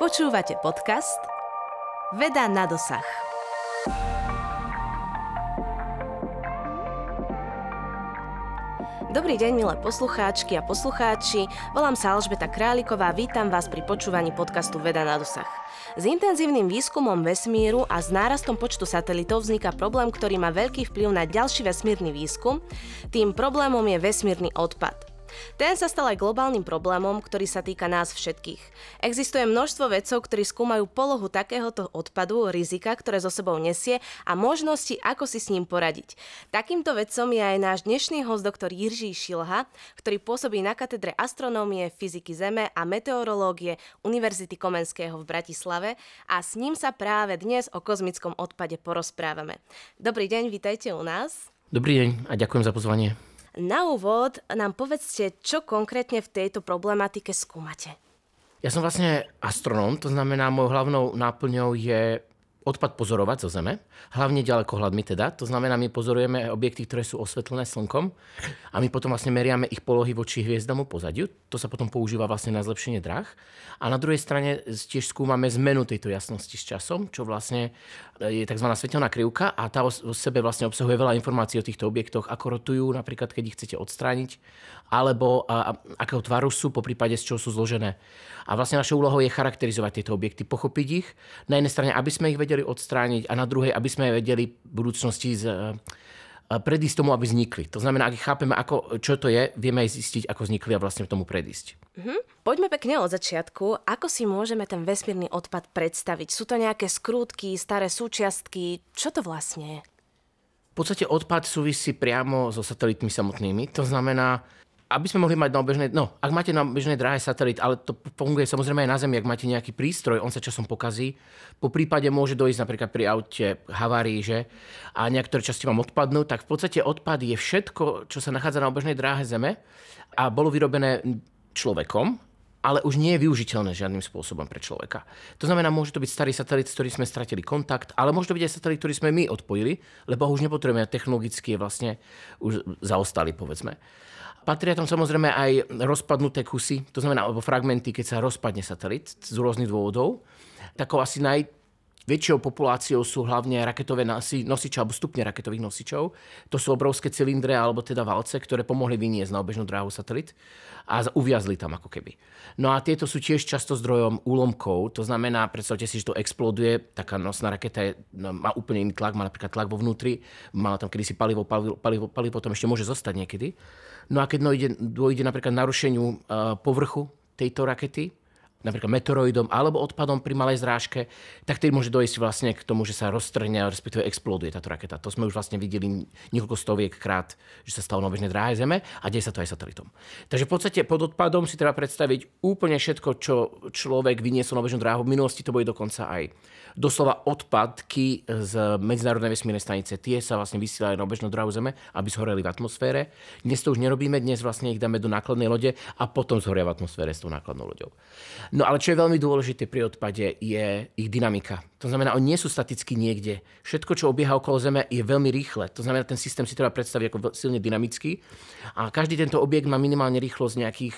Počúvate podcast Veda na dosah. Dobrý deň, milé poslucháčky a poslucháči. Volám sa Alžbeta Králiková vítam vás pri počúvaní podcastu Veda na dosah. S intenzívnym výskumom vesmíru a s nárastom počtu satelitov vzniká problém, ktorý má veľký vplyv na ďalší vesmírny výskum. Tým problémom je vesmírny odpad. Ten sa stal aj globálnym problémom, ktorý sa týka nás všetkých. Existuje množstvo vedcov, ktorí skúmajú polohu takéhoto odpadu, rizika, ktoré zo sebou nesie a možnosti, ako si s ním poradiť. Takýmto vedcom je aj náš dnešný host, doktor Jiří Šilha, ktorý pôsobí na katedre astronómie, fyziky Zeme a meteorológie Univerzity Komenského v Bratislave a s ním sa práve dnes o kozmickom odpade porozprávame. Dobrý deň, vítajte u nás. Dobrý deň a ďakujem za pozvanie. Na úvod nám povedzte, čo konkrétne v tejto problematike skúmate. Ja som vlastne astronóm, to znamená, mojou hlavnou náplňou je odpad pozorovať zo Zeme, hlavne ďalekohľadmi teda. To znamená, my pozorujeme objekty, ktoré sú osvetlené slnkom a my potom vlastne meriame ich polohy voči hviezdamu pozadiu. To sa potom používa vlastne na zlepšenie dráh. A na druhej strane tiež skúmame zmenu tejto jasnosti s časom, čo vlastne je tzv. svetelná krivka a tá o sebe vlastne obsahuje veľa informácií o týchto objektoch, ako rotujú, napríklad keď ich chcete odstrániť, alebo a, a, akého tvaru sú, po prípade z čoho sú zložené. A vlastne našou úlohou je charakterizovať tieto objekty, pochopiť ich. Na jednej strane, aby sme ich vedeli odstrániť a na druhej, aby sme vedeli v budúcnosti z, predísť tomu, aby vznikli. To znamená, ak chápeme, ako, čo to je, vieme aj zistiť, ako vznikli a vlastne tomu predísť. Mhm. Poďme pekne od začiatku. Ako si môžeme ten vesmírny odpad predstaviť? Sú to nejaké skrútky, staré súčiastky? Čo to vlastne je? V podstate odpad súvisí priamo so satelitmi samotnými. To znamená, aby sme mohli mať na obežnej, no, ak máte na obežnej dráhe satelit, ale to funguje samozrejme aj na Zemi, ak máte nejaký prístroj, on sa časom pokazí. Po prípade môže dojsť napríklad pri aute havárii, že a niektoré časti vám odpadnú, tak v podstate odpad je všetko, čo sa nachádza na obežnej dráhe Zeme a bolo vyrobené človekom, ale už nie je využiteľné žiadnym spôsobom pre človeka. To znamená, môže to byť starý satelit, s ktorým sme stratili kontakt, ale môže to byť aj satelit, ktorý sme my odpojili, lebo ho už nepotrebujeme technologicky je vlastne už zaostali, povedzme. Patria tam samozrejme aj rozpadnuté kusy, to znamená, alebo fragmenty, keď sa rozpadne satelit z rôznych dôvodov. Takou asi naj, väčšou populáciou sú hlavne raketové nosiče alebo stupne raketových nosičov. To sú obrovské cylindre alebo teda valce, ktoré pomohli vyniesť na obežnú dráhu satelit a uviazli tam ako keby. No a tieto sú tiež často zdrojom úlomkov, to znamená, predstavte si, že to exploduje, taká nosná raketa je, no, má úplne iný tlak, má napríklad tlak vo vnútri, má tam kedysi palivo, palivo, palivo, palivo tam ešte môže zostať niekedy. No a keď dojde, dojde napríklad narušeniu uh, povrchu tejto rakety, napríklad meteoroidom alebo odpadom pri malej zrážke, tak tedy môže dojsť vlastne k tomu, že sa roztrhne, respektíve exploduje táto raketa. To sme už vlastne videli niekoľko stoviek krát, že sa stalo na bežnej dráhe Zeme a deje sa to aj satelitom. Takže v podstate pod odpadom si treba predstaviť úplne všetko, čo človek vyniesol na bežnú dráhu. V minulosti to boli dokonca aj doslova odpadky z Medzinárodnej vesmírnej stanice. Tie sa vlastne vysielajú na bežnú dráhu Zeme, aby zhoreli v atmosfére. Dnes to už nerobíme, dnes vlastne ich dáme do nákladnej lode a potom zhoria v atmosfére s tou nákladnou loďou. No ale čo je veľmi dôležité pri odpade je ich dynamika. To znamená, oni nie sú staticky niekde. Všetko, čo obieha okolo Zeme, je veľmi rýchle. To znamená, ten systém si treba predstaviť ako silne dynamický. A každý tento objekt má minimálne rýchlosť nejakých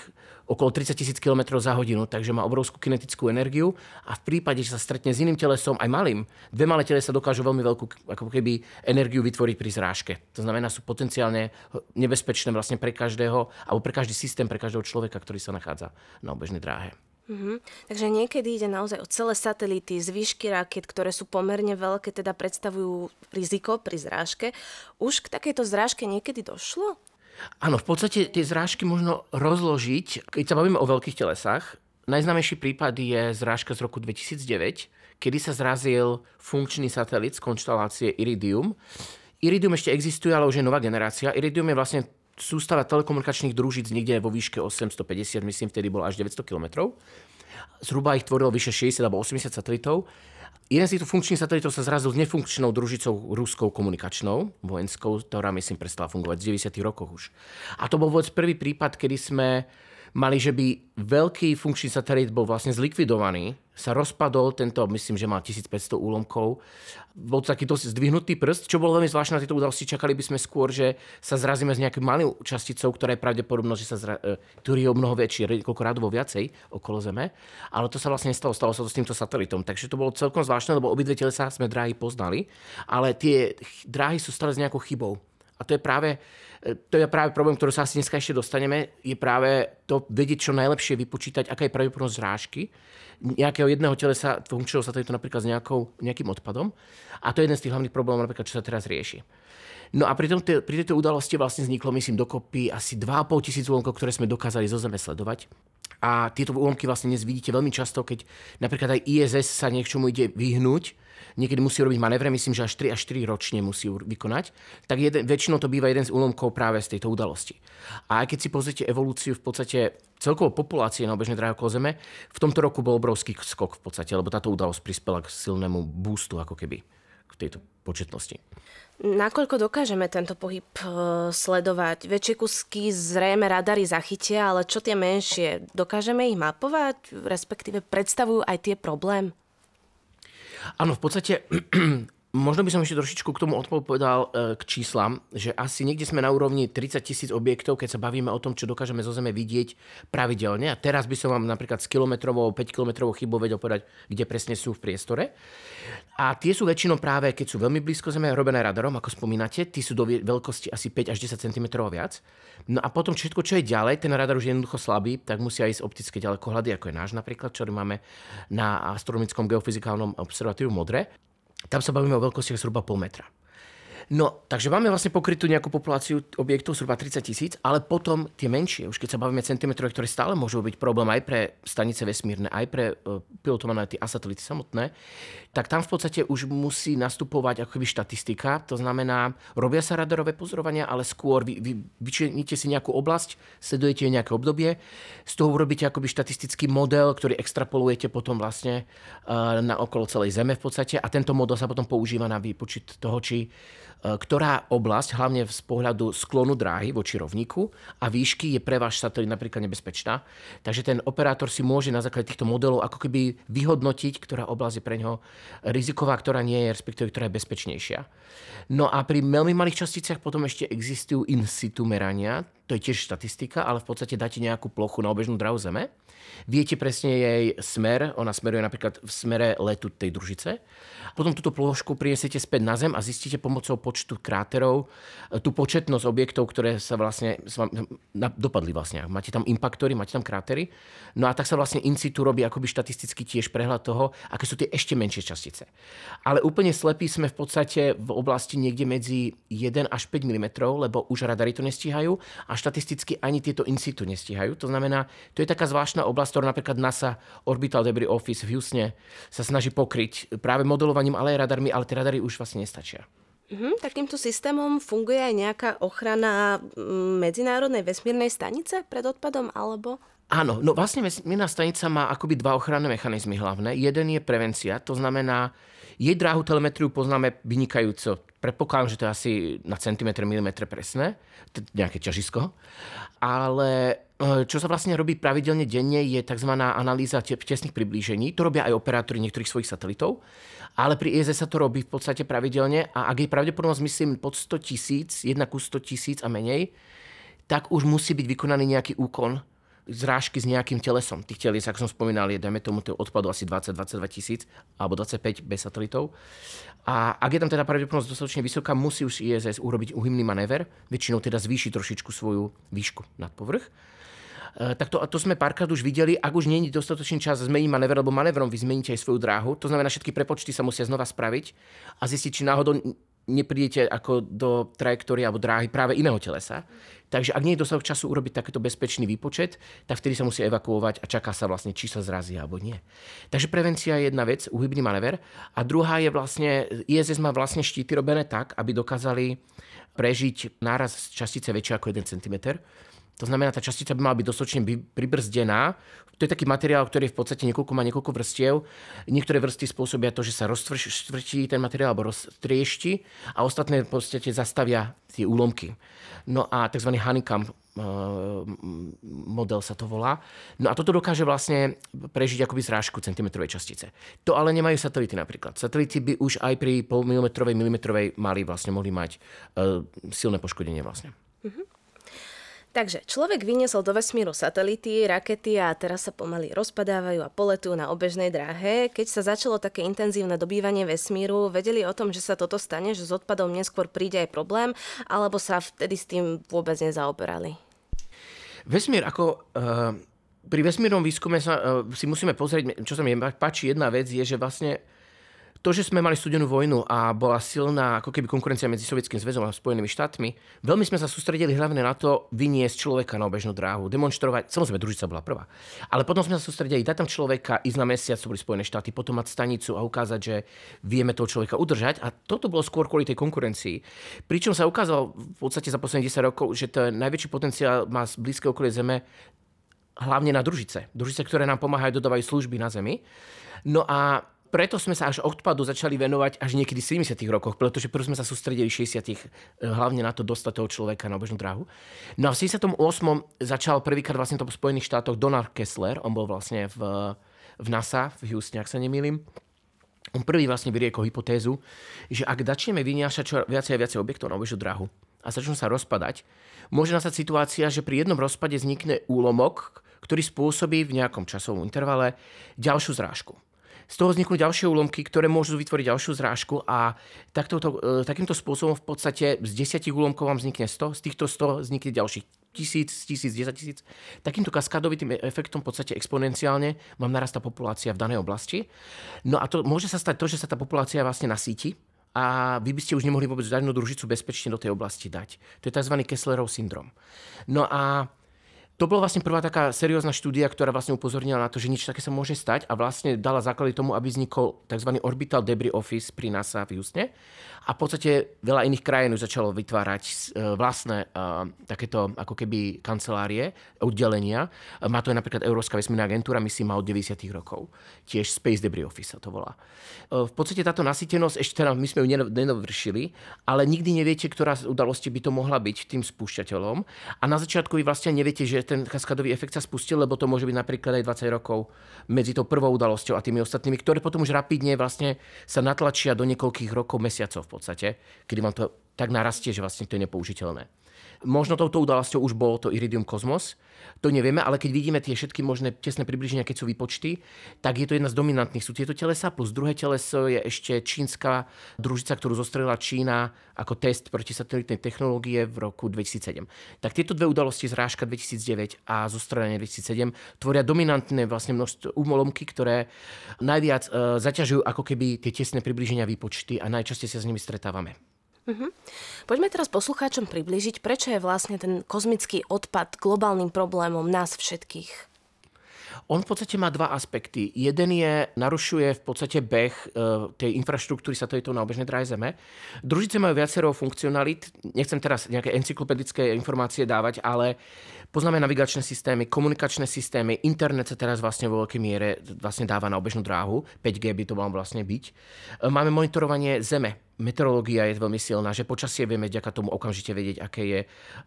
okolo 30 tisíc km za hodinu, takže má obrovskú kinetickú energiu a v prípade, že sa stretne s iným telesom, aj malým, dve malé telesa dokážu veľmi veľkú ako keby energiu vytvoriť pri zrážke. To znamená, sú potenciálne nebezpečné vlastne pre každého, alebo pre každý systém, pre každého človeka, ktorý sa nachádza na obežnej dráhe. Mm-hmm. Takže niekedy ide naozaj o celé satelity, zvyšky raket, ktoré sú pomerne veľké, teda predstavujú riziko pri zrážke. Už k takejto zrážke niekedy došlo? Áno, v podstate tie zrážky možno rozložiť, keď sa bavíme o veľkých telesách. Najznámejší prípad je zrážka z roku 2009, kedy sa zrazil funkčný satelit z konštelácie Iridium. Iridium ešte existuje, ale už je nová generácia. Iridium je vlastne sústava telekomunikačných družíc niekde vo výške 850, myslím, vtedy bolo až 900 km. Zhruba ich tvorilo vyše 60 alebo 80 satelitov. Jeden z týchto funkčných satelitov sa zrazil s nefunkčnou družicou ruskou komunikačnou, vojenskou, ktorá myslím prestala fungovať v 90. rokoch už. A to bol vôbec prvý prípad, kedy sme mali, že by veľký funkčný satelit bol vlastne zlikvidovaný sa rozpadol, tento myslím, že má 1500 úlomkov. Bol to taký zdvihnutý prst, čo bolo veľmi zvláštne na tejto udalosti. Čakali by sme skôr, že sa zrazíme s nejakou malou časticou, ktorá je pravdepodobnosť, že sa zra... E, ktorý je o mnoho väčší, koľko radovo viacej okolo Zeme. Ale to sa vlastne nestalo, stalo sa to s týmto satelitom. Takže to bolo celkom zvláštne, lebo obidve telesa sme dráhy poznali, ale tie dráhy sú stále s nejakou chybou. A to je práve to je práve problém, ktorý sa asi dneska ešte dostaneme, je práve to vedieť čo najlepšie vypočítať, aká je pravdepodobnosť zrážky nejakého jedného telesa funkčného satelitu napríklad s nejakou, nejakým odpadom. A to je jeden z tých hlavných problémov, napríklad, čo sa teraz rieši. No a pri, tom, pri tejto udalosti vlastne vzniklo, myslím, dokopy asi 2,5 tisíc úlomkov, ktoré sme dokázali zo Zeme sledovať. A tieto úlomky vlastne dnes vidíte veľmi často, keď napríklad aj ISS sa niečomu ide vyhnúť, niekedy musí robiť manévre, myslím, že až 3 až 4 ročne musí vykonať, tak jeden, väčšinou to býva jeden z úlomkov práve z tejto udalosti. A aj keď si pozrite evolúciu v podstate celkovo populácie na obežnej dráhe Zeme, v tomto roku bol obrovský skok v podstate, lebo táto udalosť prispela k silnému boostu ako keby k tejto početnosti. Nakoľko dokážeme tento pohyb e, sledovať? Väčšie kusky zrejme radary zachytia, ale čo tie menšie? Dokážeme ich mapovať, respektíve predstavujú aj tie problém? Áno, v podstate Možno by som ešte trošičku k tomu odpovedal e, k číslam, že asi niekde sme na úrovni 30 tisíc objektov, keď sa bavíme o tom, čo dokážeme zo Zeme vidieť pravidelne. A teraz by som vám napríklad s kilometrovou, 5 kilometrovou chybou vedel povedať, kde presne sú v priestore. A tie sú väčšinou práve, keď sú veľmi blízko Zeme, robené radarom, ako spomínate, tí sú do veľkosti asi 5 až 10 cm viac. No a potom všetko, čo je ďalej, ten radar už je jednoducho slabý, tak musia ísť optické ďalekohľady, ako je náš napríklad, ktorý máme na astronomickom geofyzikálnom observatóriu Modre. Tam sa bavíme o veľkostiach zhruba pol metra. No, takže máme vlastne pokrytú nejakú populáciu objektov, zhruba 30 tisíc, ale potom tie menšie, už keď sa bavíme centimetrové, ktoré stále môžu byť problém aj pre stanice vesmírne, aj pre uh, pilotované a satelity samotné, tak tam v podstate už musí nastupovať ako keby štatistika. To znamená, robia sa radarové pozorovania, ale skôr vy, vy vyčeníte si nejakú oblasť, sledujete nejaké obdobie, z toho urobíte akoby štatistický model, ktorý extrapolujete potom vlastne uh, na okolo celej Zeme v podstate a tento model sa potom používa na výpočet toho, či E, ktorá oblasť, hlavne z pohľadu sklonu dráhy voči rovníku a výšky je pre váš satelit napríklad nebezpečná. Takže ten operátor si môže na základe týchto modelov ako keby vyhodnotiť, ktorá oblasť je pre neho riziková, ktorá nie je, respektíve ktorá je bezpečnejšia. No a pri veľmi malých časticiach potom ešte existujú in situ merania, to je tiež štatistika, ale v podstate dáte nejakú plochu na obežnú dráhu Zeme. Viete presne jej smer, ona smeruje napríklad v smere letu tej družice potom túto plošku prinesiete späť na Zem a zistíte pomocou počtu kráterov e, tú početnosť objektov, ktoré sa vlastne dopadli vlastne. Máte tam impaktory, máte tam krátery. No a tak sa vlastne in situ robí akoby štatisticky tiež prehľad toho, aké sú tie ešte menšie častice. Ale úplne slepí sme v podstate v oblasti niekde medzi 1 až 5 mm, lebo už radary to nestíhajú a štatisticky ani tieto in situ nestíhajú. To znamená, to je taká zvláštna oblasť, ktorú napríklad NASA Orbital Debris Office v Houstone sa snaží pokryť práve modelovanie vysielaním, ale aj radarmi, ale tie radary už vlastne nestačia. Mhm, takýmto systémom funguje aj nejaká ochrana mm, medzinárodnej vesmírnej stanice pred odpadom, alebo? Áno, no vlastne vesmírna stanica má akoby dva ochranné mechanizmy hlavné. Jeden je prevencia, to znamená, jej dráhu telemetriu poznáme vynikajúco. Predpokladám, že to je asi na centimetr, milimetre presné, nejaké ťažisko. Ale e, čo sa vlastne robí pravidelne denne, je tzv. analýza tesných priblížení. To robia aj operátori niektorých svojich satelitov ale pri ISS sa to robí v podstate pravidelne a ak je pravdepodobnosť, myslím, pod 100 tisíc, jedna ku 100 tisíc a menej, tak už musí byť vykonaný nejaký úkon zrážky s nejakým telesom. Tých telies, ako som spomínal, je, dajme tomu, odpadu asi 20-22 tisíc alebo 25 bez satelitov. A ak je tam teda pravdepodobnosť dostatočne vysoká, musí už ISS urobiť uhymný manéver, väčšinou teda zvýši trošičku svoju výšku nad povrch Eh, tak to, to sme párkrát už videli. Ak už je dostatočný čas zmeniť manéver, lebo manévrom vy zmeníte aj svoju dráhu. To znamená, všetky prepočty sa musia znova spraviť a zistiť, či náhodou neprídete ako do trajektórie alebo dráhy práve iného telesa. Takže ak nie je dostatok času urobiť takéto bezpečný výpočet, tak vtedy sa musí evakuovať a čaká sa vlastne, či sa zrazí alebo nie. Takže prevencia je jedna vec, uhybný manéver. A druhá je vlastne, ISS má vlastne štíty robené tak, aby dokázali prežiť náraz častice väčšie ako 1 cm to znamená, tá častica by mala byť dostatočne pribrzdená. To je taký materiál, ktorý v podstate niekoľko, má niekoľko vrstiev. Niektoré vrsty spôsobia to, že sa roztvrtí ten materiál alebo roztriešti a ostatné v podstate zastavia tie úlomky. No a tzv. honeycomb model sa to volá. No a toto dokáže vlastne prežiť akoby zrážku centimetrovej častice. To ale nemajú satelity napríklad. Satelity by už aj pri polmilimetrovej, milimetrovej mali vlastne mohli mať uh, silné poškodenie vlastne. Uh-huh. Takže človek vyniesol do vesmíru satelity, rakety a teraz sa pomaly rozpadávajú a poletujú na obežnej dráhe. Keď sa začalo také intenzívne dobývanie vesmíru, vedeli o tom, že sa toto stane, že s odpadom neskôr príde aj problém, alebo sa vtedy s tým vôbec nezaoberali? Vesmír ako... Uh, pri vesmírnom výskume sa, uh, si musíme pozrieť, čo sa mi páči jedna vec, je, že vlastne to, že sme mali studenú vojnu a bola silná ako keby konkurencia medzi Sovietským zväzom a Spojenými štátmi, veľmi sme sa sústredili hlavne na to vyniesť človeka na obežnú dráhu, demonstrovať, samozrejme družica bola prvá, ale potom sme sa sústredili dať tam človeka, ísť na mesiac, to boli Spojené štáty, potom mať stanicu a ukázať, že vieme toho človeka udržať a toto bolo skôr kvôli tej konkurencii. Pričom sa ukázalo v podstate za posledných 10 rokov, že ten najväčší potenciál má z blízke okolie Zeme hlavne na družice. Družice, ktoré nám pomáhajú, dodávajú služby na Zemi. No a preto sme sa až odpadu začali venovať až niekedy v 70 rokoch, pretože prv sme sa sústredili v 60 eh, hlavne na to dostať toho človeka na obežnú dráhu. No a v 78. začal prvýkrát vlastne to v Spojených štátoch Donald Kessler, on bol vlastne v, v NASA, v Houstone, ak sa nemýlim. On prvý vlastne vyriekol hypotézu, že ak začneme vyniašať čo viacej a viacej objektov na obežnú dráhu a začnú sa rozpadať, môže nastať situácia, že pri jednom rozpade vznikne úlomok, ktorý spôsobí v nejakom časovom intervale ďalšiu zrážku. Z toho vzniknú ďalšie úlomky, ktoré môžu vytvoriť ďalšiu zrážku a takto, to, e, takýmto spôsobom v podstate z 10 úlomkov vám vznikne 100, z týchto 100 vznikne ďalších tisíc, tisíc, 10 tisíc. Takýmto kaskádovitým efektom v podstate exponenciálne vám narastá populácia v danej oblasti. No a to môže sa stať to, že sa tá populácia vlastne nasíti a vy by ste už nemohli vôbec žiadnu družicu bezpečne do tej oblasti dať. To je tzv. Kesslerov syndrom. No a to bola vlastne prvá taká seriózna štúdia, ktorá vlastne upozornila na to, že nič také sa môže stať a vlastne dala základy tomu, aby vznikol tzv. Orbital Debris Office pri NASA v Houstone. A v podstate veľa iných krajín už začalo vytvárať e, vlastné uh, takéto ako keby kancelárie, oddelenia. Má to aj napríklad Európska vesmírna agentúra, myslím, má od 90. rokov. Tiež Space Debris Office sa to volá. Uh, v podstate táto nasýtenosť, ešte teda my sme ju nenovršili, ale nikdy neviete, ktorá z udalosti by to mohla byť tým spúšťateľom. A na začiatku vy vlastne neviete, že ten kaskadový efekt sa spustil, lebo to môže byť napríklad aj 20 rokov medzi tou prvou udalosťou a tými ostatnými, ktoré potom už rapidne vlastne sa natlačia do niekoľkých rokov, mesiacov v podstate, kedy vám to tak narastie, že vlastne to je nepoužiteľné. Možno touto udalosťou už bolo to Iridium Cosmos, to nevieme, ale keď vidíme tie všetky možné tesné približenia, keď sú výpočty, tak je to jedna z dominantných. Sú tieto telesa, plus druhé teleso je ešte čínska družica, ktorú zostrelila Čína ako test proti satelitnej technológie v roku 2007. Tak tieto dve udalosti z Ráška 2009 a zostrelenie 2007 tvoria dominantné vlastne množstvo umolomky, ktoré najviac e, zaťažujú ako keby tie tesné približenia výpočty a najčastejšie sa s nimi stretávame. Uh-huh. Poďme teraz poslucháčom približiť, prečo je vlastne ten kozmický odpad globálnym problémom nás všetkých. On v podstate má dva aspekty. Jeden je, narušuje v podstate beh e, tej infraštruktúry satelitov na obežnej dráhe Zeme. Družice majú viacero funkcionalit. Nechcem teraz nejaké encyklopedické informácie dávať, ale poznáme navigačné systémy, komunikačné systémy, internet sa teraz vlastne vo veľkej miere vlastne dáva na obežnú dráhu. 5G by to mal vlastne byť. Máme monitorovanie Zeme, meteorológia je veľmi silná, že počasie vieme vďaka tomu okamžite vedieť, aké je.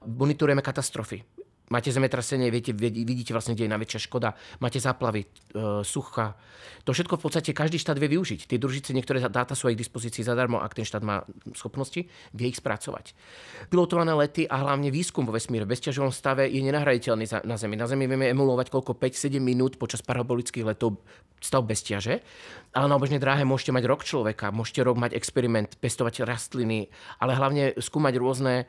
Monitorujeme katastrofy máte zemetrasenie, viete, vidíte vlastne, kde je najväčšia škoda, máte záplavy, e, sucha. To všetko v podstate každý štát vie využiť. Tie družice, niektoré dáta sú aj k dispozícii zadarmo, ak ten štát má schopnosti, vie ich spracovať. Pilotované lety a hlavne výskum vo vesmíre v bezťažovom stave je nenahraditeľný na Zemi. Na Zemi vieme emulovať koľko 5-7 minút počas parabolických letov stav bez ťaže, ale na obežnej dráhe môžete mať rok človeka, môžete rok mať experiment, pestovať rastliny, ale hlavne skúmať rôzne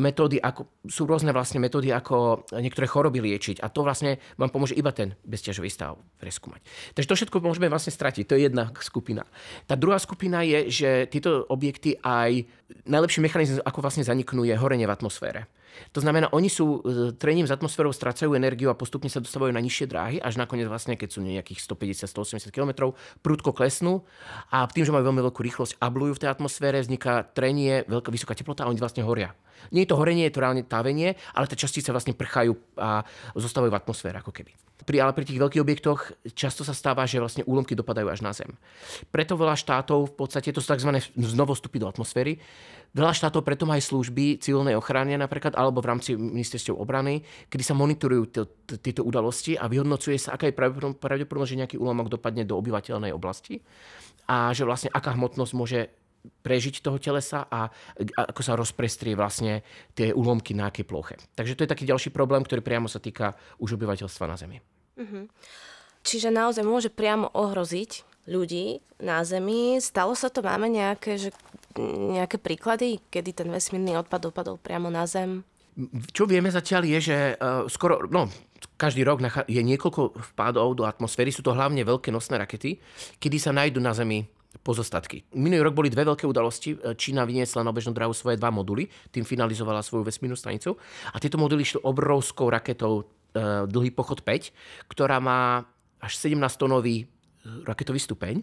metódy, ako, sú rôzne vlastne metódy, ako niektoré choroby liečiť. A to vlastne vám pomôže iba ten bezťažový stav preskúmať. Takže to všetko môžeme vlastne stratiť. To je jedna skupina. Tá druhá skupina je, že tieto objekty aj najlepší mechanizm, ako vlastne zaniknú, je horenie v atmosfére. To znamená, oni sú e, trením s atmosférou, strácajú energiu a postupne sa dostávajú na nižšie dráhy, až nakoniec vlastne, keď sú nejakých 150-180 km, prudko klesnú a tým, že majú veľmi veľkú rýchlosť, ablujú v tej atmosfére, vzniká trenie, veľká vysoká teplota a oni vlastne horia. Nie je to horenie, je to reálne távenie, ale tie častice vlastne prchajú a zostávajú v atmosfére ako keby. Pri, ale pri tých veľkých objektoch často sa stáva, že vlastne úlomky dopadajú až na Zem. Preto veľa štátov, v podstate to sú tzv. znovostupy do atmosféry, Veľa štátov preto má aj služby civilnej ochrany napríklad, alebo v rámci ministerstiev obrany, kedy sa monitorujú tieto udalosti a vyhodnocuje sa, aká je pravdepodobnosť, že nejaký úlomok dopadne do obyvateľnej oblasti a že vlastne aká hmotnosť môže prežiť toho telesa a, ako sa rozprestrie vlastne tie úlomky na akej ploche. Takže to je taký ďalší problém, ktorý priamo sa týka už obyvateľstva na Zemi. Uh-huh. Čiže naozaj môže priamo ohroziť ľudí na Zemi. Stalo sa to, máme nejaké, že, nejaké príklady, kedy ten vesmírny odpad dopadol priamo na Zem? Čo vieme zatiaľ je, že uh, skoro, no, každý rok je niekoľko vpádov do atmosféry, sú to hlavne veľké nosné rakety, kedy sa nájdú na Zemi pozostatky. Minulý rok boli dve veľké udalosti. Čína vyniesla na obežnú dráhu svoje dva moduly, tým finalizovala svoju vesmírnu stanicu. A tieto moduly šli obrovskou raketou dlhý pochod 5, ktorá má až 17-tonový raketový stupeň.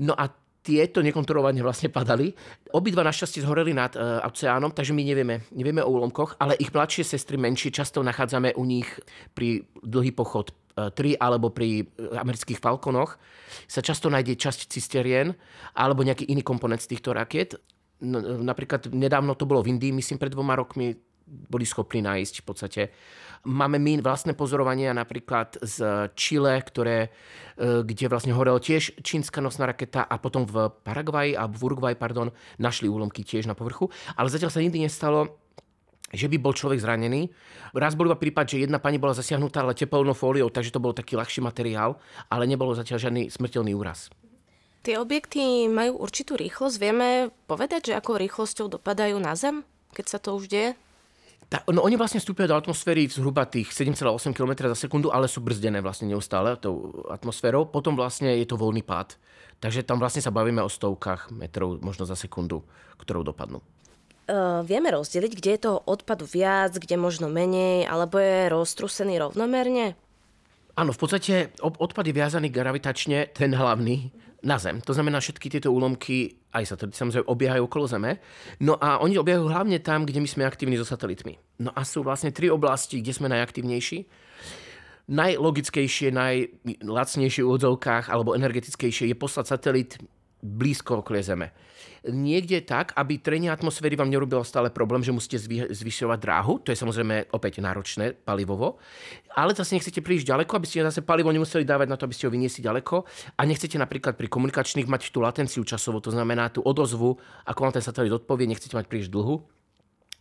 No a tieto nekontrolovane vlastne padali. Obidva našťastie zhoreli nad uh, oceánom, takže my nevieme, nevieme o úlomkoch, ale ich mladšie sestry menšie často nachádzame u nich pri dlhý pochod 3 e, alebo pri e, amerických Falconoch sa často nájde časť cisterien alebo nejaký iný komponent z týchto raket. No, napríklad nedávno to bolo v Indii, myslím pred dvoma rokmi, boli schopní nájsť v podstate Máme my vlastné pozorovania napríklad z Chile, ktoré, e, kde vlastne horela tiež čínska nosná raketa a potom v Paraguaji alebo v Uruguay, pardon, našli úlomky tiež na povrchu. Ale zatiaľ sa nikdy nestalo, že by bol človek zranený. Raz bol iba prípad, že jedna pani bola zasiahnutá ale tepelnou fóliou, takže to bol taký ľahší materiál, ale nebolo zatiaľ žiadny smrteľný úraz. Tie objekty majú určitú rýchlosť. Vieme povedať, že akou rýchlosťou dopadajú na Zem, keď sa to už deje? Tá, no oni vlastne vstúpia do atmosféry zhruba tých 7,8 km za sekundu, ale sú brzdené vlastne neustále tou atmosférou. Potom vlastne je to voľný pád. Takže tam vlastne sa bavíme o stovkách metrov možno za sekundu, ktorou dopadnú. Uh, vieme rozdeliť, kde je toho odpadu viac, kde možno menej, alebo je roztrusený rovnomerne? Áno, v podstate odpad je viazaný gravitačne, ten hlavný, na Zem. To znamená, všetky tieto úlomky, aj satelity samozrejme, obiehajú okolo Zeme. No a oni obiehajú hlavne tam, kde my sme aktívni so satelitmi. No a sú vlastne tri oblasti, kde sme najaktívnejší. Najlogickejšie, najlacnejšie v úvodzovkách alebo energetickejšie je poslať satelit blízko okolie Zeme niekde tak, aby trenie atmosféry vám nerobilo stále problém, že musíte zvyšovať dráhu. To je samozrejme opäť náročné palivovo. Ale zase nechcete príliš ďaleko, aby ste zase palivo nemuseli dávať na to, aby ste ho vyniesli ďaleko. A nechcete napríklad pri komunikačných mať tú latenciu časovú, to znamená tú odozvu, ako vám ten satelit odpovie, nechcete mať príliš dlhú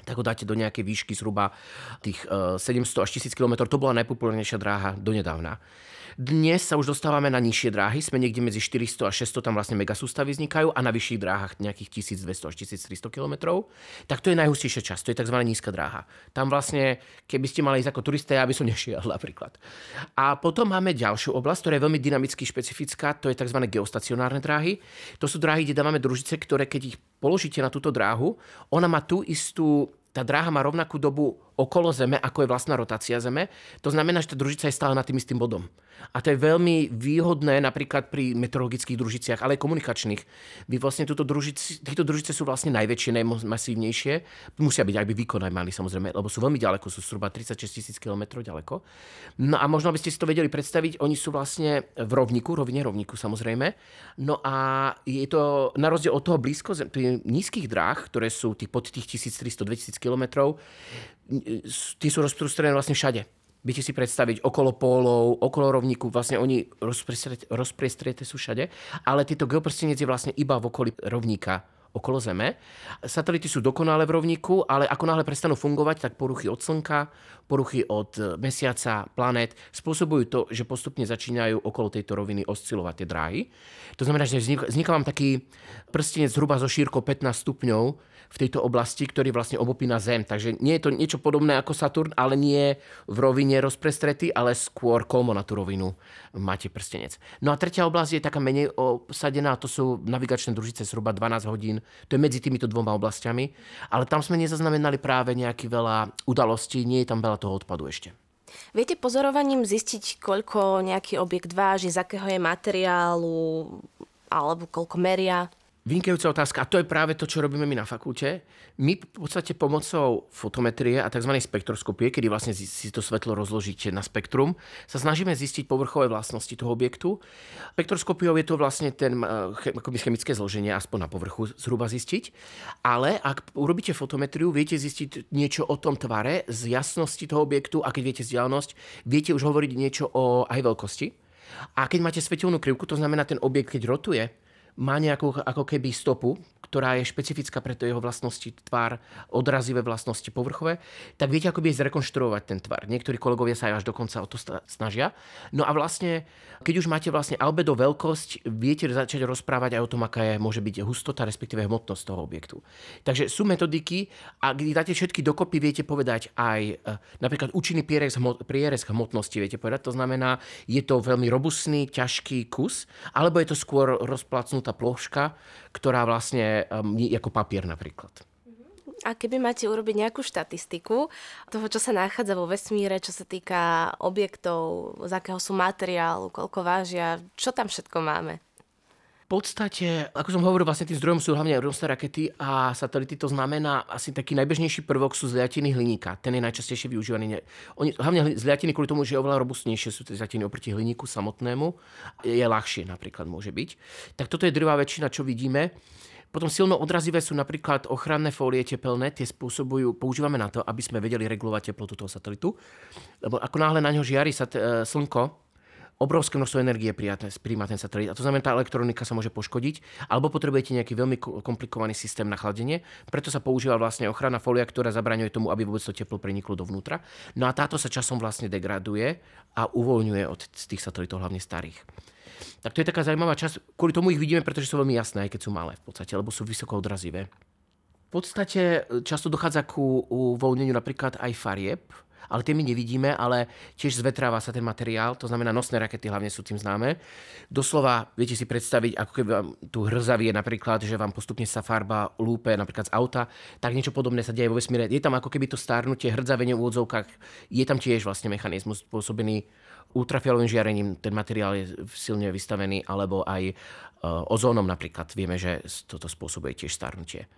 tak ho dáte do nejakej výšky zhruba tých 700 eh, až 1000 km. To bola najpopulárnejšia dráha donedávna. Dnes sa už dostávame na nižšie dráhy, sme niekde medzi 400 a 600, tam vlastne megasústavy vznikajú a na vyšších dráhach nejakých 1200 až 1300 km. Tak to je najhustejšia časť, to je tzv. nízka dráha. Tam vlastne, keby ste mali ísť ako turisté, ja by som nešiel napríklad. A potom máme ďalšiu oblasť, ktorá je veľmi dynamicky špecifická, to je tzv. geostacionárne dráhy. To sú dráhy, kde dávame družice, ktoré keď ich položíte na túto dráhu, ona má tú istú tá dráha má rovnakú dobu okolo Zeme, ako je vlastná rotácia Zeme. To znamená, že tá družica je stále nad tým istým bodom. A to je veľmi výhodné napríklad pri meteorologických družiciach, ale aj komunikačných. Vy vlastne túto družici, týchto družice sú vlastne najväčšie, najmasívnejšie. Musia byť aj by výkon aj mali samozrejme, lebo sú veľmi ďaleko, sú zhruba 36 tisíc km ďaleko. No a možno by ste si to vedeli predstaviť, oni sú vlastne v rovniku, rovine rovniku samozrejme. No a je to na rozdiel od toho blízko, tých nízkych dráh, ktoré sú tých, pod tých 1300-2000 km, tí sú rozprostrené vlastne všade. Viete si predstaviť okolo pólov, okolo rovníku, vlastne oni rozpriestrete sú všade, ale tieto geoprstenec je vlastne iba v okolí rovníka okolo Zeme. Satelity sú dokonale v rovníku, ale ako náhle prestanú fungovať, tak poruchy od Slnka, poruchy od Mesiaca, planet spôsobujú to, že postupne začínajú okolo tejto roviny oscilovať tie dráhy. To znamená, že vzniká vám taký prstenec zhruba zo šírkou 15 stupňov, v tejto oblasti, ktorý vlastne obopína Zem. Takže nie je to niečo podobné ako Saturn, ale nie v rovine rozprestretý, ale skôr kolmo na tú rovinu máte prstenec. No a tretia oblasť je taká menej osadená, to sú navigačné družice zhruba 12 hodín. To je medzi týmito dvoma oblastiami, ale tam sme nezaznamenali práve nejaký veľa udalostí, nie je tam veľa toho odpadu ešte. Viete pozorovaním zistiť, koľko nejaký objekt váži, z akého je materiálu, alebo koľko meria? Vynikajúca otázka. A to je práve to, čo robíme my na fakulte. My v podstate pomocou fotometrie a tzv. spektroskopie, kedy vlastne si to svetlo rozložíte na spektrum, sa snažíme zistiť povrchové vlastnosti toho objektu. Spektroskopiou je to vlastne ten eh, chemické zloženie, aspoň na povrchu zhruba zistiť. Ale ak urobíte fotometriu, viete zistiť niečo o tom tvare, z jasnosti toho objektu a keď viete vzdialenosť, viete už hovoriť niečo o aj veľkosti. A keď máte svetelnú krivku, to znamená ten objekt, keď rotuje, má nejakú ako keby stopu, ktorá je špecifická pre to jeho vlastnosti tvár, odrazivé vlastnosti povrchové, tak viete ako by zrekonštruovať ten tvar. Niektorí kolegovia sa až dokonca o to snažia. No a vlastne, keď už máte vlastne albedo veľkosť, viete začať rozprávať aj o tom, aká je, môže byť hustota, respektíve hmotnosť toho objektu. Takže sú metodiky a keď dáte všetky dokopy, viete povedať aj e, napríklad účinný prierez, prierez hmotnosti, viete povedať. To znamená, je to veľmi robustný, ťažký kus, alebo je to skôr rozplacnutá ploška, ktorá vlastne je ako papier napríklad. A keby máte urobiť nejakú štatistiku toho, čo sa nachádza vo vesmíre, čo sa týka objektov, z akého sú materiálu, koľko vážia, čo tam všetko máme? V podstate, ako som hovoril, vlastne tým zdrojom sú hlavne rôzne rakety a satelity. To znamená, asi taký najbežnejší prvok sú zliatiny hliníka. Ten je najčastejšie využívaný. Oni, hlavne zliatiny kvôli tomu, že je oveľa robustnejšie sú tie zliatiny oproti hliníku samotnému. Je ľahšie napríklad môže byť. Tak toto je drvá väčšina, čo vidíme. Potom silno odrazivé sú napríklad ochranné fólie tepelné, tie spôsobujú, používame na to, aby sme vedeli regulovať teplotu toho satelitu. Lebo ako náhle na ňo žiari sat, e, slnko, obrovské množstvo energie príjma ten satelit. A to znamená, tá elektronika sa môže poškodiť, alebo potrebujete nejaký veľmi komplikovaný systém na chladenie. Preto sa používa vlastne ochranná folia, ktorá zabraňuje tomu, aby vôbec to teplo preniklo dovnútra. No a táto sa časom vlastne degraduje a uvoľňuje od tých satelitov, hlavne starých. Tak to je taká zaujímavá časť. Kvôli tomu ich vidíme, pretože sú veľmi jasné, aj keď sú malé v podstate, lebo sú vysoko odrazivé. V podstate e, často dochádza ku uvoľneniu napríklad aj farieb, ale tie my nevidíme, ale tiež zvetráva sa ten materiál, to znamená nosné rakety hlavne sú tým známe. Doslova viete si predstaviť, ako keby vám tu hrzavie napríklad, že vám postupne sa farba lúpe napríklad z auta, tak niečo podobné sa deje vo vesmíre. Je tam ako keby to stárnutie, hrdzavenie v úvodzovkách, je tam tiež vlastne mechanizmus spôsobený ultrafialovým žiarením, ten materiál je silne vystavený, alebo aj uh, ozónom napríklad. Vieme, že toto spôsobuje tiež starnutie.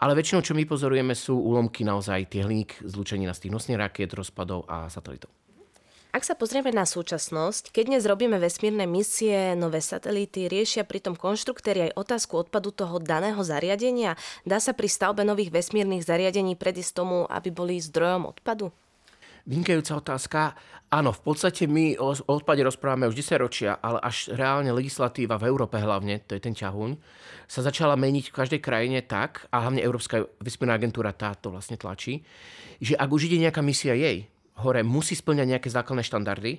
Ale väčšinou, čo my pozorujeme, sú úlomky naozaj tie hliník zlúčenina z tých nosných rakiet, rozpadov a satelitov. Ak sa pozrieme na súčasnosť, keď dnes robíme vesmírne misie, nové satelity, riešia pritom konštruktéri aj otázku odpadu toho daného zariadenia? Dá sa pri stavbe nových vesmírnych zariadení predísť tomu, aby boli zdrojom odpadu? Vynikajúca otázka. Áno, v podstate my o odpade rozprávame už 10 ročia, ale až reálne legislatíva v Európe hlavne, to je ten ťahuň, sa začala meniť v každej krajine tak, a hlavne Európska vesmírna agentúra táto vlastne tlačí, že ak už ide nejaká misia jej, hore musí splňať nejaké základné štandardy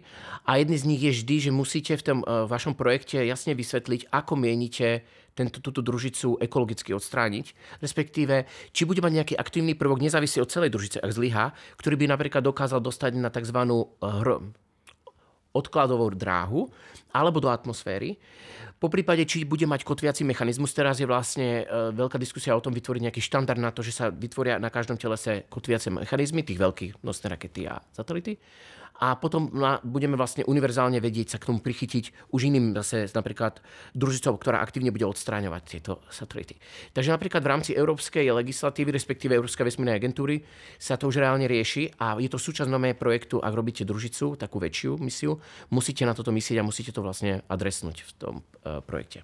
a jedný z nich je vždy, že musíte v tom uh, vašom projekte jasne vysvetliť, ako mienite tento, túto družicu ekologicky odstrániť, respektíve či bude mať nejaký aktívny prvok, nezávisí od celej družice, ak zlyhá, ktorý by napríklad dokázal dostať na tzv. Uh, odkladovú dráhu alebo do atmosféry. Po prípade, či bude mať kotviaci mechanizmus, teraz je vlastne e, veľká diskusia o tom vytvoriť nejaký štandard na to, že sa vytvoria na každom telese kotviace mechanizmy, tých veľkých nosné rakety a satelity a potom budeme vlastne univerzálne vedieť sa k tomu prichytiť už iným zase napríklad družicou, ktorá aktívne bude odstráňovať tieto satelity. Takže napríklad v rámci európskej legislatívy, respektíve Európskej vesmírnej agentúry sa to už reálne rieši a je to súčasť projektu, ak robíte družicu, takú väčšiu misiu, musíte na toto myslieť a musíte to vlastne adresnúť v tom uh, projekte.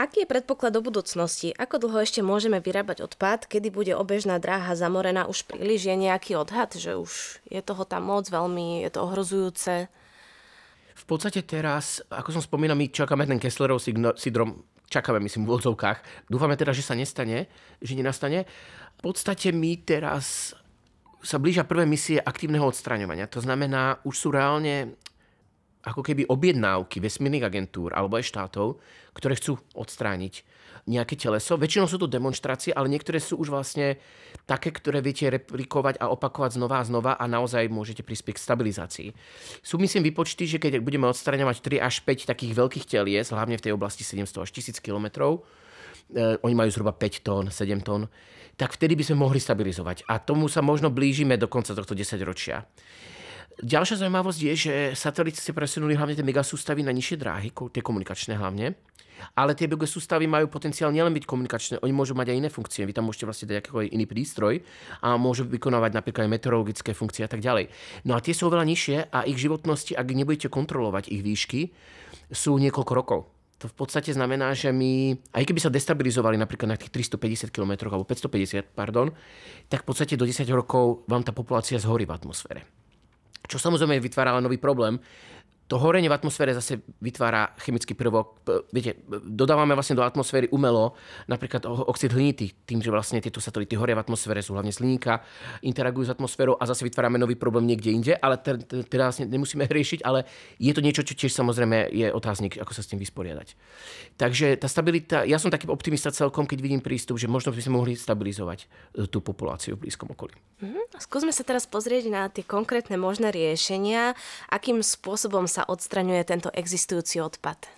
Aký je predpoklad do budúcnosti? Ako dlho ešte môžeme vyrábať odpad? Kedy bude obežná dráha zamorená už príliš? Je nejaký odhad, že už je toho tam moc veľmi, je to ohrozujúce? V podstate teraz, ako som spomínal, my čakáme ten Kesslerov syndrom, čakáme myslím v úvodzovkách. Dúfame teda, že sa nestane, že nenastane. V podstate my teraz sa blížia prvé misie aktívneho odstraňovania. To znamená, už sú reálne ako keby objednávky vesmírnych agentúr alebo aj štátov, ktoré chcú odstrániť nejaké teleso. Väčšinou sú to demonstrácie, ale niektoré sú už vlastne také, ktoré viete replikovať a opakovať znova a znova a naozaj môžete prispieť k stabilizácii. Sú myslím vypočty, že keď budeme odstraňovať 3 až 5 takých veľkých telies, hlavne v tej oblasti 700 až 1000 km, eh, oni majú zhruba 5 tón, 7 tón, tak vtedy by sme mohli stabilizovať. A tomu sa možno blížime do konca tohto 10 ročia. Ďalšia zaujímavosť je, že satelity si presunuli hlavne tie megasústavy na nižšie dráhy, tie komunikačné hlavne. Ale tie BG sústavy majú potenciál nielen byť komunikačné, oni môžu mať aj iné funkcie. Vy tam môžete vlastne dať akýkoľvek iný prístroj a môžu vykonávať napríklad aj meteorologické funkcie a tak ďalej. No a tie sú oveľa nižšie a ich životnosti, ak nebudete kontrolovať ich výšky, sú niekoľko rokov. To v podstate znamená, že my, aj keby sa destabilizovali napríklad na tých 350 km alebo 550, pardon, tak v podstate do 10 rokov vám tá populácia zhorí v atmosfére. Čo samozrejme vytvára nový problém, to horenie v atmosfére zase vytvára chemický prvok. Viete, dodávame vlastne do atmosféry umelo napríklad oxid hlinitý, tým, že vlastne tieto satelity horia v atmosfére, sú hlavne sliníka, interagujú s atmosférou a zase vytvárame nový problém niekde inde, ale teda vlastne nemusíme riešiť, ale je to niečo, čo tiež samozrejme je otáznik, ako sa s tým vysporiadať. Takže tá stabilita, ja som taký optimista celkom, keď vidím prístup, že možno by sme mohli stabilizovať e, tú populáciu v blízkom okolí. Mm-hmm. Skúsme sa teraz pozrieť na tie konkrétne možné riešenia, akým spôsobom sa sa odstraňuje tento existujúci odpad?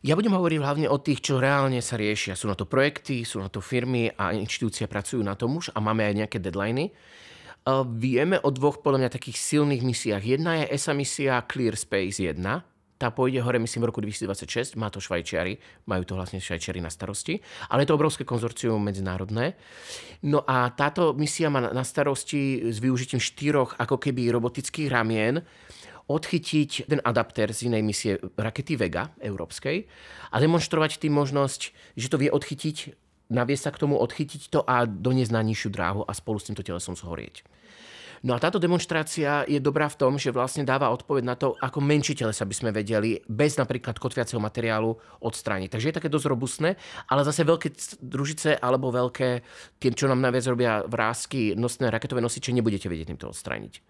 Ja budem hovoriť hlavne o tých, čo reálne sa riešia. Sú na to projekty, sú na to firmy a inštitúcie pracujú na tom už a máme aj nejaké deadliny. Vieme o dvoch podľa mňa takých silných misiách. Jedna je ESA misia Clear Space 1, tá pôjde hore, myslím, v roku 2026, má to Švajčiari, majú to vlastne Švajčiari na starosti, ale je to obrovské konzorcium medzinárodné. No a táto misia má na starosti s využitím štyroch ako keby robotických ramien odchytiť ten adaptér z inej misie rakety Vega európskej a demonstrovať tým možnosť, že to vie odchytiť, naviesť sa k tomu, odchytiť to a doniesť na nižšiu dráhu a spolu s týmto telesom zhorieť. No a táto demonstrácia je dobrá v tom, že vlastne dáva odpoveď na to, ako menšie telesa by sme vedeli bez napríklad kotviaceho materiálu odstrániť. Takže je také dosť robustné, ale zase veľké družice alebo veľké, tie, čo nám najviac robia vrázky, nosné raketové nosiče, nebudete vedieť týmto odstrániť.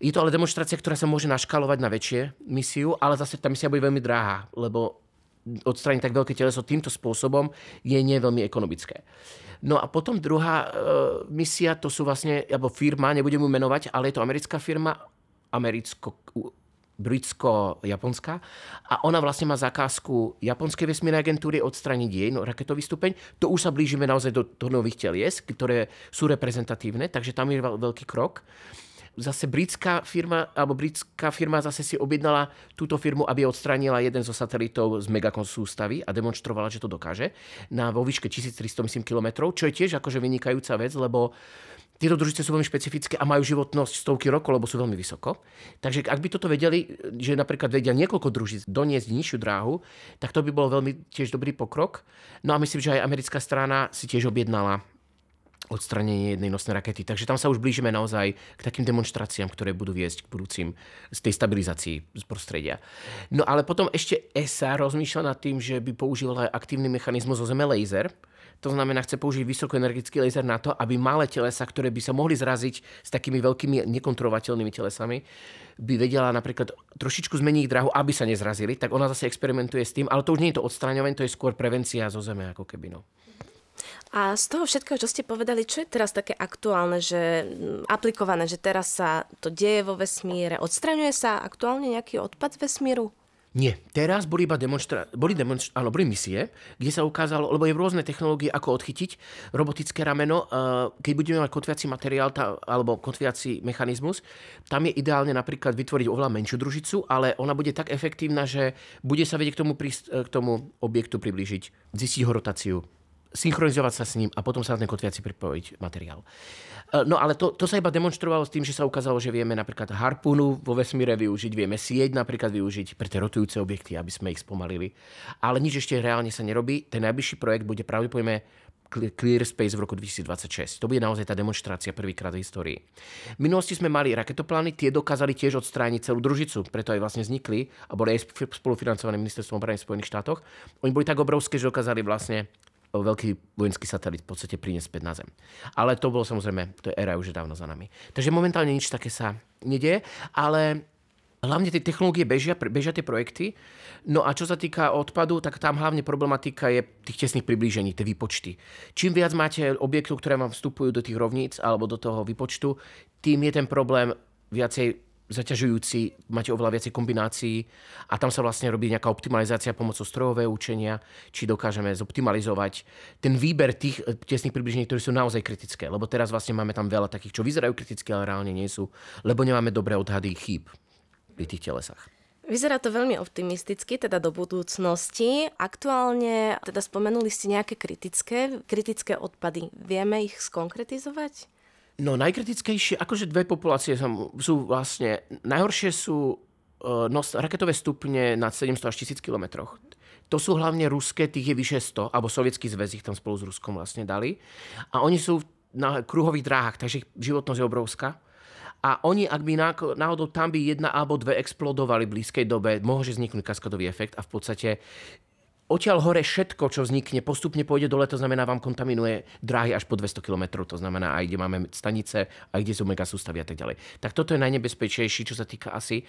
Je to ale demonstrácia, ktorá sa môže naškalovať na väčšie misiu, ale zase tá misia bude veľmi drahá, lebo odstrániť tak veľké teleso týmto spôsobom je nie veľmi ekonomické. No a potom druhá e, misia, to sú vlastne, alebo firma, nebudem ju menovať, ale je to americká firma, americko britsko-japonská a ona vlastne má zakázku japonskej vesmírnej agentúry odstraniť jej no, raketový stupeň. To už sa blížime naozaj do, do nových telies, ktoré sú reprezentatívne, takže tam je veľký krok zase britská firma, alebo britská firma zase si objednala túto firmu, aby odstránila jeden zo satelitov z Megacon sústavy a demonstrovala, že to dokáže na vo výške 1300 myslím, kilometrov, čo je tiež akože vynikajúca vec, lebo tieto družice sú veľmi špecifické a majú životnosť stovky rokov, lebo sú veľmi vysoko. Takže ak by toto vedeli, že napríklad vedia niekoľko družíc doniesť nižšiu dráhu, tak to by bol veľmi tiež dobrý pokrok. No a myslím, že aj americká strana si tiež objednala odstranenie jednej nosnej rakety. Takže tam sa už blížime naozaj k takým demonstráciám, ktoré budú viesť k budúcim z tej stabilizácii z prostredia. No ale potom ešte ESA rozmýšľa nad tým, že by používala aktívny mechanizmus zo Zeme laser. To znamená, chce použiť vysokoenergetický laser na to, aby malé telesa, ktoré by sa mohli zraziť s takými veľkými nekontrolovateľnými telesami, by vedela napríklad trošičku zmeniť drahu, aby sa nezrazili, tak ona zase experimentuje s tým, ale to už nie je to odstraňovanie, to je skôr prevencia zo Zeme ako keby. No. A z toho všetkého, čo ste povedali, čo je teraz také aktuálne, že mm, aplikované, že teraz sa to deje vo vesmíre? Odstraňuje sa aktuálne nejaký odpad vesmíru? Nie, teraz boli iba demonstra- boli, demonstra- áno, boli misie, kde sa ukázalo, lebo je rôzne technológie, ako odchytiť robotické rameno. Keď budeme mať kotviaci materiál tá, alebo kotviaci mechanizmus, tam je ideálne napríklad vytvoriť oveľa menšiu družicu, ale ona bude tak efektívna, že bude sa vedieť k tomu, príst- k tomu objektu priblížiť, zistiť ho rotáciu, synchronizovať sa s ním a potom sa na ten kotviaci pripojiť materiál. E, no ale to, to sa iba demonstrovalo s tým, že sa ukázalo, že vieme napríklad harpunu vo vesmíre využiť, vieme sieť napríklad využiť pre tie rotujúce objekty, aby sme ich spomalili. Ale nič ešte reálne sa nerobí. Ten najbližší projekt bude pravdepodobne Clear Space v roku 2026. To bude naozaj tá demonstrácia prvýkrát v histórii. V minulosti sme mali raketoplány, tie dokázali tiež odstrániť celú družicu, preto aj vlastne vznikli a boli aj spolufinancované ministerstvom obrany v Spojených štátoch. Oni boli tak obrovské, že dokázali vlastne veľký vojenský satelit v podstate priniesť späť na Zem. Ale to bolo samozrejme, to je éra už dávno za nami. Takže momentálne nič také sa nedieje, ale hlavne tie technológie bežia, bežia tie projekty. No a čo sa týka odpadu, tak tam hlavne problematika je tých tesných priblížení, tie výpočty. Čím viac máte objektov, ktoré vám vstupujú do tých rovníc alebo do toho výpočtu, tým je ten problém viacej zaťažujúci, máte oveľa viacej kombinácií a tam sa vlastne robí nejaká optimalizácia pomocou strojového učenia, či dokážeme zoptimalizovať ten výber tých eh, tesných približení, ktoré sú naozaj kritické. Lebo teraz vlastne máme tam veľa takých, čo vyzerajú kritické, ale reálne nie sú, lebo nemáme dobré odhady chýb pri tých telesách. Vyzerá to veľmi optimisticky, teda do budúcnosti. Aktuálne, teda spomenuli ste nejaké kritické, kritické odpady. Vieme ich skonkretizovať? No najkritickejšie, akože dve populácie sú, vlastne, najhoršie sú uh, nos, raketové stupne nad 700 až 1000 km. To sú hlavne ruské, tých je vyše 100, alebo sovietský zväz ich tam spolu s Ruskom vlastne dali. A oni sú na kruhových dráhach, takže ich životnosť je obrovská. A oni, ak by náhodou tam by jedna alebo dve explodovali v blízkej dobe, môže vzniknúť kaskadový efekt a v podstate odtiaľ hore všetko, čo vznikne, postupne pôjde dole, to znamená, vám kontaminuje dráhy až po 200 km, to znamená aj kde máme stanice, aj kde sú mega sústavy a tak ďalej. Tak toto je najnebezpečnejší, čo sa týka asi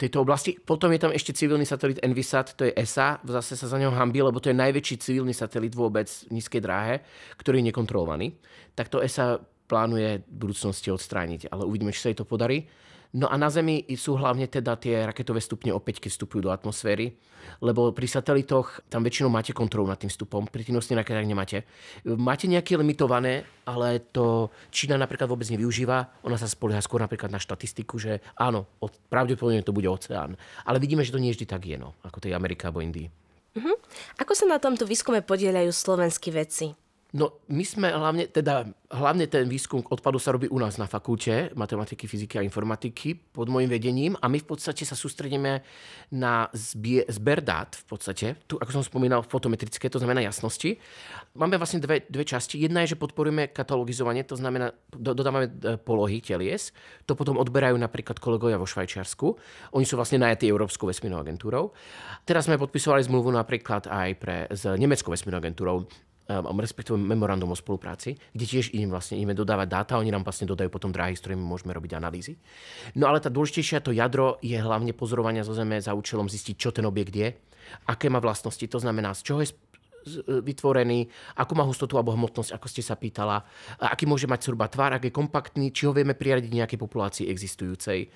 tejto oblasti. Potom je tam ešte civilný satelit Envisat, to je ESA, zase sa za ňou hambí, lebo to je najväčší civilný satelit vôbec nízkej dráhe, ktorý je nekontrolovaný. Tak to ESA plánuje v budúcnosti odstrániť, ale uvidíme, či sa jej to podarí. No a na Zemi sú hlavne teda tie raketové stupne opäť, keď vstupujú do atmosféry, lebo pri satelitoch tam väčšinou máte kontrolu nad tým vstupom, pri tých nosných raketách nemáte. Máte nejaké limitované, ale to Čína napríklad vôbec nevyužíva. Ona sa spolieha skôr napríklad na štatistiku, že áno, pravdepodobne to bude oceán. Ale vidíme, že to nie vždy tak je, no, ako tej Amerika alebo Indii. Uh-huh. Ako sa na tomto výskume podielajú slovenskí vedci? No, my sme hlavne, teda, hlavne ten výskum odpadu sa robí u nás na fakulte matematiky, fyziky a informatiky pod môjim vedením a my v podstate sa sústredíme na zbie, zber dát v podstate, tu, ako som spomínal, fotometrické, to znamená jasnosti. Máme vlastne dve, dve časti. Jedna je, že podporujeme katalogizovanie, to znamená, do, dodávame e, polohy telies, to potom odberajú napríklad kolegovia vo Švajčiarsku. Oni sú vlastne najatí Európskou vesmírnou agentúrou. Teraz sme podpisovali zmluvu napríklad aj pre, s Nemeckou vesmírnou agentúrou um, respektíve memorandum o spolupráci, kde tiež im vlastne ideme dodávať dáta, oni nám vlastne dodajú potom dráhy, s ktorými môžeme robiť analýzy. No ale tá dôležitejšia, to jadro je hlavne pozorovania zo Zeme za účelom zistiť, čo ten objekt je, aké má vlastnosti, to znamená, z čoho je vytvorený, akú má hustotu alebo hmotnosť, ako ste sa pýtala, aký môže mať zhruba tvár, ak je kompaktný, či ho vieme priradiť nejakej populácii existujúcej.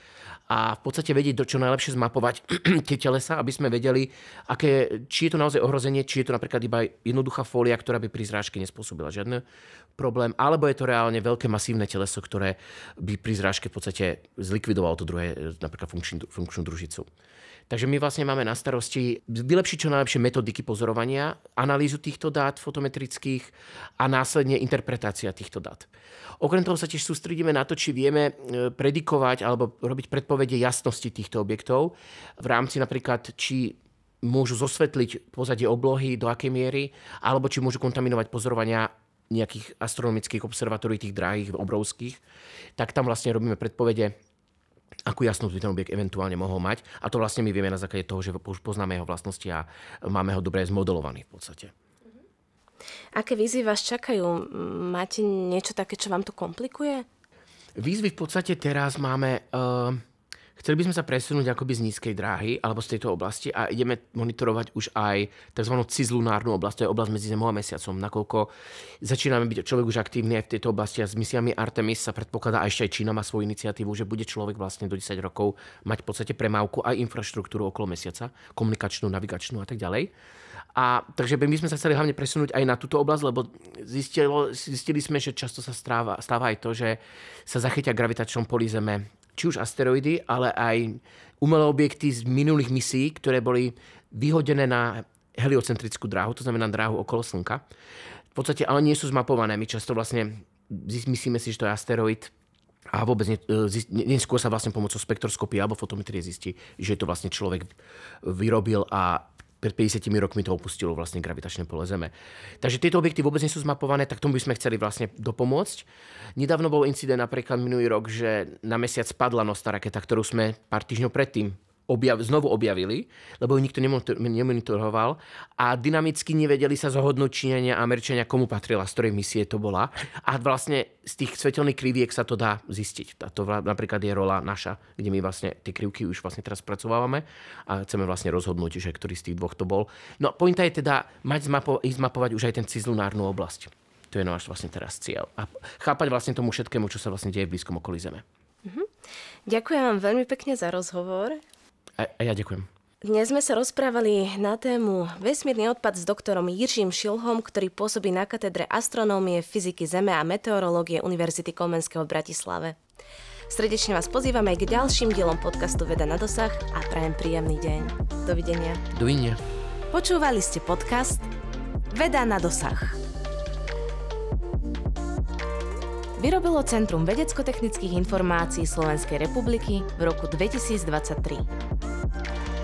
A v podstate vedieť, do čo najlepšie zmapovať tie telesa, aby sme vedeli, aké, či je to naozaj ohrozenie, či je to napríklad iba jednoduchá fólia, ktorá by pri zrážke nespôsobila žiadny problém, alebo je to reálne veľké masívne teleso, ktoré by pri zrážke v podstate zlikvidovalo to druhé, napríklad funkčnú, funkčnú družicu. Takže my vlastne máme na starosti vylepšiť čo najlepšie metodiky pozorovania, analýzu týchto dát fotometrických a následne interpretácia týchto dát. Okrem toho sa tiež sústredíme na to, či vieme e, predikovať alebo robiť predpovede jasnosti týchto objektov v rámci napríklad, či môžu zosvetliť pozadie oblohy, do akej miery, alebo či môžu kontaminovať pozorovania nejakých astronomických observatórií, tých drahých, obrovských, tak tam vlastne robíme predpovede akú jasnosť by ten objekt eventuálne mohol mať. A to vlastne my vieme na základe toho, že už poznáme jeho vlastnosti a máme ho dobre zmodelovaný v podstate. Aké výzvy vás čakajú? Máte niečo také, čo vám to komplikuje? Výzvy v podstate teraz máme... Uh, Chceli by sme sa presunúť akoby z nízkej dráhy alebo z tejto oblasti a ideme monitorovať už aj tzv. cizlunárnu oblasť, to je oblasť medzi Zemou a Mesiacom, nakoľko začíname byť človek už aktívny aj v tejto oblasti a s misiami Artemis sa predpokladá, a ešte aj Čína má svoju iniciatívu, že bude človek vlastne do 10 rokov mať v podstate premávku aj infraštruktúru okolo Mesiaca, komunikačnú, navigačnú a tak ďalej. A takže by my sme sa chceli hlavne presunúť aj na túto oblasť, lebo zistilo, zistili sme, že často sa stáva, stáva aj to, že sa zachytia gravitačnom poli Zeme či už asteroidy, ale aj umelé objekty z minulých misií, ktoré boli vyhodené na heliocentrickú dráhu, to znamená dráhu okolo Slnka. V podstate ale nie sú zmapované. My často vlastne myslíme si, že to je asteroid a vôbec neskôr sa vlastne pomocou spektroskopie alebo fotometrie zistí, že to vlastne človek vyrobil a pred 50 rokmi to opustilo vlastne gravitačné pole Zeme. Takže tieto objekty vôbec nie sú zmapované, tak tomu by sme chceli vlastne dopomôcť. Nedávno bol incident napríklad minulý rok, že na mesiac spadla nosná raketa, ktorú sme pár týždňov predtým objav, znovu objavili, lebo ju nikto nemonitoroval a dynamicky nevedeli sa zhodnúť Číňania a Američania, komu patrila, z ktorej misie to bola. A vlastne z tých svetelných kriviek sa to dá zistiť. A to napríklad je rola naša, kde my vlastne tie krivky už vlastne teraz spracovávame a chceme vlastne rozhodnúť, že ktorý z tých dvoch to bol. No pointa je teda mať zmapo- ísť zmapovať už aj ten cizlunárnu oblasť. To je náš vlastne teraz cieľ. A chápať vlastne tomu všetkému, čo sa vlastne deje v blízkom okolí Zeme. Ďakujem vám veľmi pekne za rozhovor. A, a ja ďakujem. Dnes sme sa rozprávali na tému vesmírny odpad s doktorom Jiřím Šilhom, ktorý pôsobí na katedre astronómie, fyziky Zeme a meteorológie Univerzity Komenského v Bratislave. Srdečne vás pozývame k ďalším dielom podcastu Veda na dosah a prajem príjemný deň. Dovidenia. Dovidenia. Počúvali ste podcast Veda na dosah. vyrobilo Centrum vedecko-technických informácií Slovenskej republiky v roku 2023.